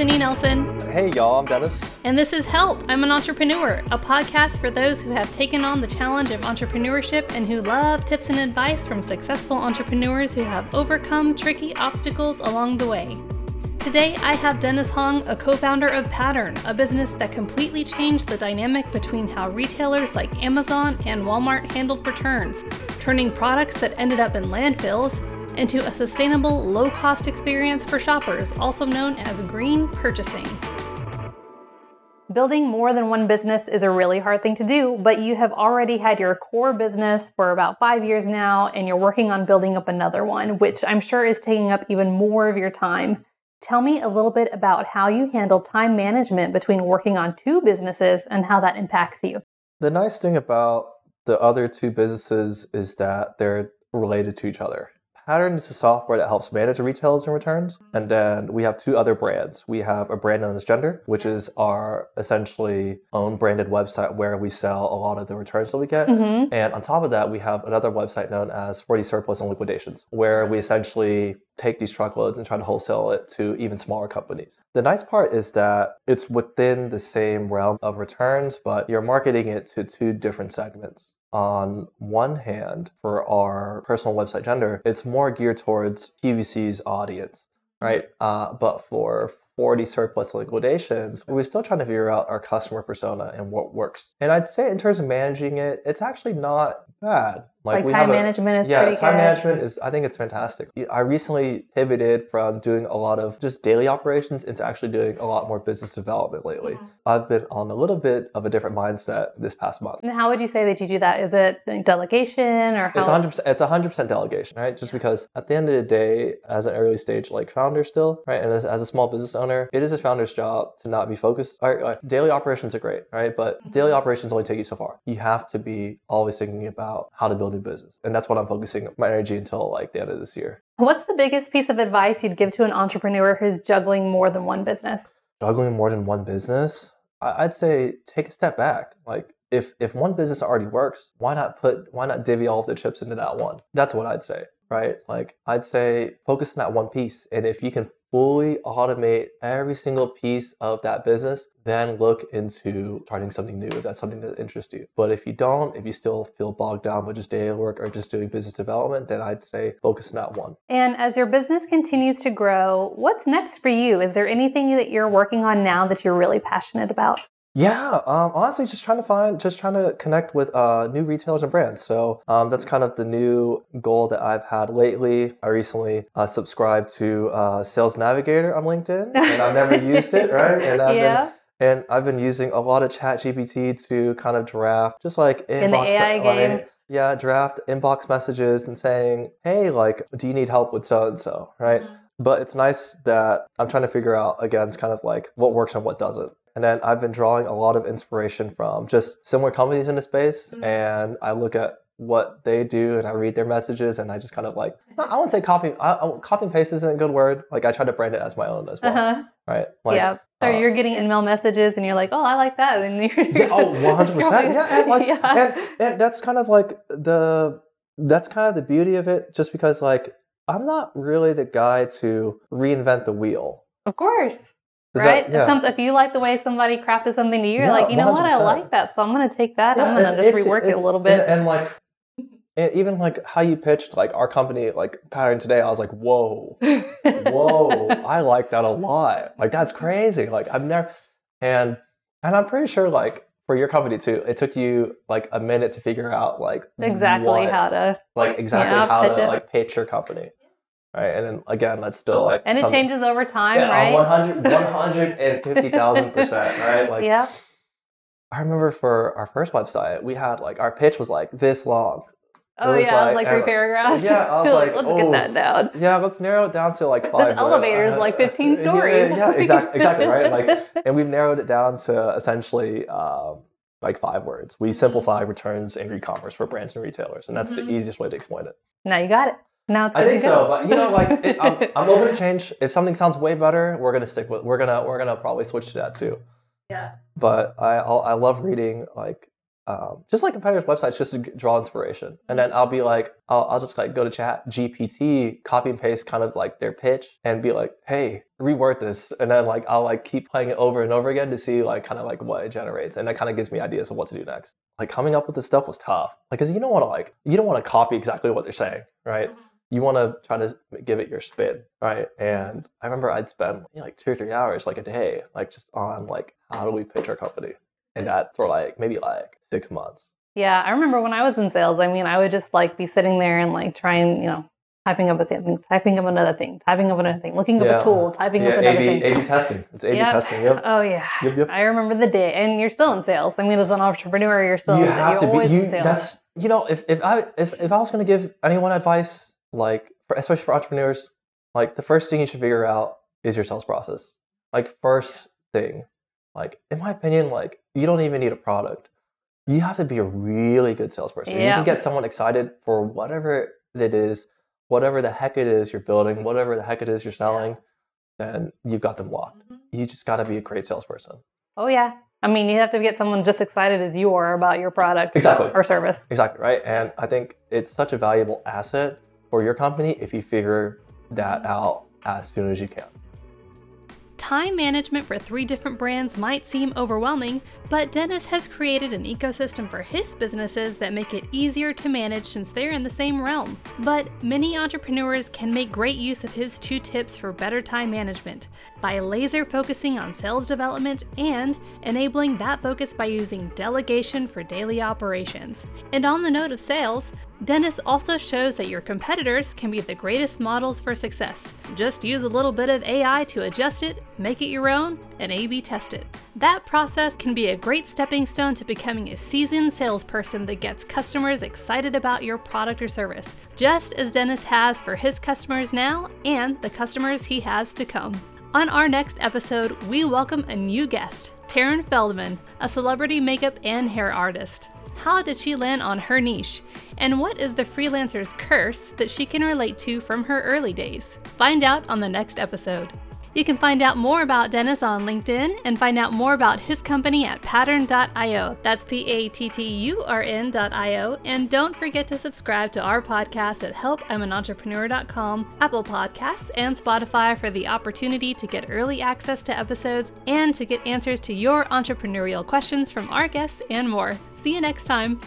Sydney Nelson. Hey, y'all, I'm Dennis. And this is Help, I'm an Entrepreneur, a podcast for those who have taken on the challenge of entrepreneurship and who love tips and advice from successful entrepreneurs who have overcome tricky obstacles along the way. Today, I have Dennis Hoang, a co founder of Patturn, a business that completely changed the dynamic between how retailers like Amazon and Walmart handled returns, turning products that ended up in landfills into a sustainable, low cost experience for shoppers, also known as green purchasing. Building more than one business is a really hard thing to do, but you have already had your core business for about five years now, and you're working on building up another one, which I'm sure is taking up even more of your time. Tell me a little bit about how you handle time management between working on two businesses and how that impacts you. The nice thing about the other two businesses is that they're related to each other. Patturn is a software that helps manage retails and returns. And then we have two other brands. We have a brand known as Gender, which is our essentially own branded website where we sell a lot of the returns that we get. Mm-hmm. And on top of that, we have another website known as 40 Surplus and Liquidations, where we essentially take these truckloads and try to wholesale it to even smaller companies. The nice part is that it's within the same realm of returns, but you're marketing it to two different segments on one hand, for our personal website gender, it's more geared towards B2C's audience, right? Uh, but for 40 surplus liquidations, we're still trying to figure out our customer persona and what works. And I'd say in terms of managing it, it's actually not bad. Like, like time management is pretty. yeah, time good. management is I think it's fantastic. I recently pivoted from doing a lot of just daily operations into actually doing a lot more business development lately. Mm-hmm. I've been on a little bit of a different mindset this past month. And how would you say that you do that? Is it delegation or how? It's 100%, it's 100% delegation, right? Just because at the end of the day, as an early stage like founder still, right, and as, as a small business owner, it is a founder's job to not be focused. All right, daily operations are great, right? But mm-hmm. daily operations only take you so far. You have to be always thinking about how to build a business. And that's what I'm focusing my energy until like the end of this year. What's the biggest piece of advice you'd give to an entrepreneur who's juggling more than one business? Juggling more than one business? I'd say take a step back. Like if if one business already works, why not put why not divvy all of the chips into that one? That's what I'd say, right? Like I'd say focus on that one piece. And if you can fully automate every single piece of that business, then look into starting something new if that's something that interests you. But if you don't, if you still feel bogged down with just daily work or just doing business development, then I'd say focus on that one. And as your business continues to grow, what's next for you? Is there anything that you're working on now that you're really passionate about? Yeah, um, honestly, just trying to find, just trying to connect with uh, new retailers and brands. So um, that's kind of the new goal that I've had lately. I recently uh, subscribed to uh, Sales Navigator on LinkedIn, and I've never used it, right? And I've yeah. Been, and I've been using a lot of Chat GPT to kind of draft, just like in the AI game. Like, yeah, draft inbox messages and saying, "Hey, like, do you need help with so and so?" Right. Mm-hmm. But it's nice that I'm trying to figure out again, it's kind of like what works and what doesn't. And then I've been drawing a lot of inspiration from just similar companies in the space. Mm-hmm. And I look at what they do and I read their messages and I just kind of like, I wouldn't say copy, I, I, copy and paste isn't a good word. Like I try to brand it as my own as well. Uh-huh. Right. Like, yeah. So uh, you're getting email messages and you're like, oh, I like that. And you're, yeah, oh, 100%. yeah. And, like, yeah. And, and that's kind of like the, that's kind of the beauty of it just because like I'm not really the guy to reinvent the wheel. Of course right? That, yeah. Some, if you like the way somebody crafted something to you, you're yeah, like, you know 100%. what, I like that, so I'm going to take that. Yeah, I'm going to just rework it a little bit. And, and like, and even like how you pitched like our company, like Patturn today, I was like, whoa, whoa, I like that a lot. Like that's crazy. Like I've never, and and I'm pretty sure like for your company too, it took you like a minute to figure out like exactly what, how to like exactly how to it. like pitch your company right? And then again, that's still like and it changes over time, yeah, right? 100, 150,000 percent, right? Like yeah. I remember for our first website, we had like our pitch was like this long. Oh yeah, like, it was like three paragraphs. Yeah, I was like, let's oh, get that down. Yeah, let's narrow it down to like five. This elevator is like fifteen stories. Yeah, yeah exactly, exactly, right. Like, and we've narrowed it down to essentially um, like five words. We simplify returns and e-commerce for brands and retailers, and that's mm-hmm. the easiest way to explain it. Now you got it. Now it's I think so, but you know, like it, I'm, I'm open to change. If something sounds way better, we're gonna stick with. We're gonna we're gonna probably switch to that too. Yeah. But I I'll, I love reading like um, just like competitors' websites just to draw inspiration. And then I'll be like, I'll, I'll just like go to chat GPT, copy and paste kind of like their pitch and be like, hey, reword this. And then like I'll like keep playing it over and over again to see like kind of like what it generates. And that kind of gives me ideas of what to do next. Like coming up with this stuff was tough. Like, cause you don't want to like, you don't want to copy exactly what they're saying, right? You want to try to give it your spin, right? And I remember I'd spend you know, like two or three hours, like a day, like just on like how do we pitch our company, and that for like maybe like six months. Yeah, I remember when I was in sales. I mean, I would just like be sitting there and like trying, you know, typing up a thing, typing up another thing, typing up another thing, looking Yeah. up a tool, typing yeah, up another A/B, thing. A/B testing. It's A/B Yep. testing. Yep. Oh yeah, Yep, yep. I remember the day, and you're still in sales. I mean, as an entrepreneur, you're still you in, have you're to be. You, in sales. that's you know, if if I if, if I was going to give anyone advice, like for, especially for entrepreneurs, like the first thing you should figure out is your sales process. Like first thing, like in my opinion, like you don't even need a product. You have to be a really good salesperson. You can get someone excited for whatever it is, whatever the heck it is you're building, whatever the heck it is you're selling, then you've got them locked. Mm-hmm. You just got to be a great salesperson. oh yeah. I mean, you have to get someone just excited as you are about your product Exactly. or service. Exactly, right? And I think it's such a valuable asset for your company if you figure that out as soon as you can. Time management for three different brands might seem overwhelming, but Dennis has created an ecosystem for his businesses that make it easier to manage since they're in the same realm. But many entrepreneurs can make great use of his two tips for better time management by laser focusing on sales development and enabling that focus by using delegation for daily operations. And on the note of sales, Dennis also shows that your competitors can be the greatest models for success. Just use a little bit of AI to adjust it, make it your own, and A B test it. That process can be a great stepping stone to becoming a seasoned salesperson that gets customers excited about your product or service, just as Dennis has for his customers now and the customers he has to come. On our next episode, we welcome a new guest, Taryn Feldman, a celebrity makeup and hair artist. How did she land on her niche? And what is the freelancer's curse that she can relate to from her early days? Find out on the next episode. You can find out more about Dennis on LinkedIn and find out more about his company at patturn.io. That's P A T T U R N.io. And don't forget to subscribe to our podcast at helpimanentrepreneur.com, Apple Podcasts, and Spotify for the opportunity to get early access to episodes and to get answers to your entrepreneurial questions from our guests and more. See you next time.